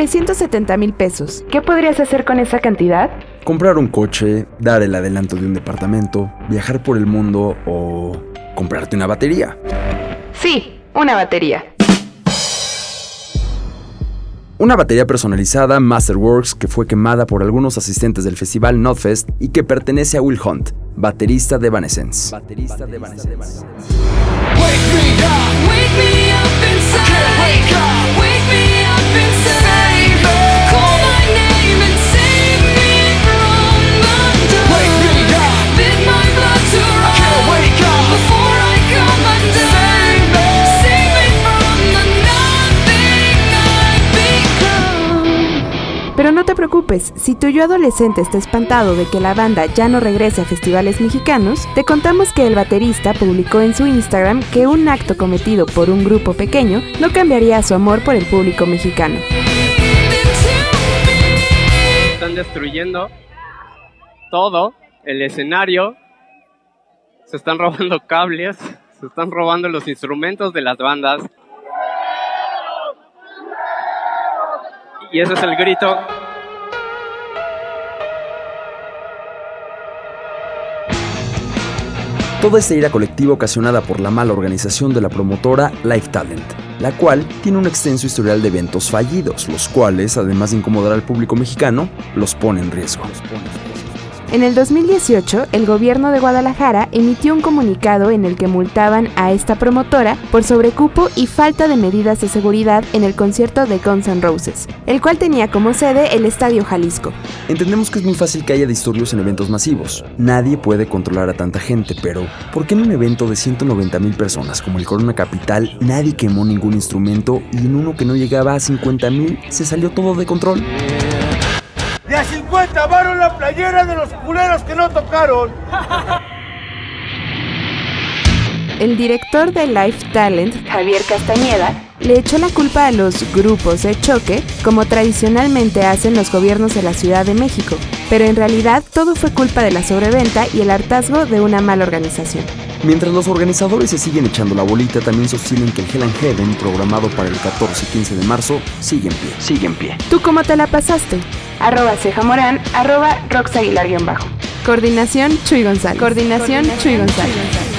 370 mil pesos. ¿Qué podrías hacer con esa cantidad? Comprar un coche, dar el adelanto de un departamento, viajar por el mundo o comprarte una batería. Sí, una batería. Una batería personalizada Masterworks que fue quemada por algunos asistentes del festival Notfest y que pertenece a Will Hunt, baterista de Evanescence. Baterista de Evanescence. Pero no te preocupes, si tu yo adolescente está espantado de que la banda ya no regrese a festivales mexicanos, te contamos que el baterista publicó en su Instagram que un acto cometido por un grupo pequeño no cambiaría su amor por el público mexicano. Están destruyendo todo, el escenario, se están robando cables, se están robando los instrumentos de las bandas, y ese es el grito. Toda esta ira colectiva ocasionada por la mala organización de la promotora Life Talent, la cual tiene un extenso historial de eventos fallidos, los cuales, además de incomodar al público mexicano, los pone en riesgo. En el 2018, el gobierno de Guadalajara emitió un comunicado en el que multaban a esta promotora por sobrecupo y falta de medidas de seguridad en el concierto de Guns N' Roses, el cual tenía como sede el Estadio Jalisco. Entendemos que es muy fácil que haya disturbios en eventos masivos. Nadie puede controlar a tanta gente, pero ¿por qué en un evento de 190 mil personas como el Corona Capital nadie quemó ningún instrumento y en uno que no llegaba a 50 mil se salió todo de control? De a 50 varon la playera de los culeros que no tocaron. El director de Life Talent, Javier Castañeda, le echó la culpa a los grupos de choque, como tradicionalmente hacen los gobiernos de la Ciudad de México, pero en realidad todo fue culpa de la sobreventa y el hartazgo de una mala organización. Mientras los organizadores se siguen echando la bolita, también sostienen que el Hell and Heaven, programado para el 14 y 15 de marzo, sigue en pie. Sigue en pie. ¿Tú cómo te la pasaste? Arroba Ceja Morán, arroba Rox Aguilar bajo. Coordinación Chuy González. Coordinación, Chuy González.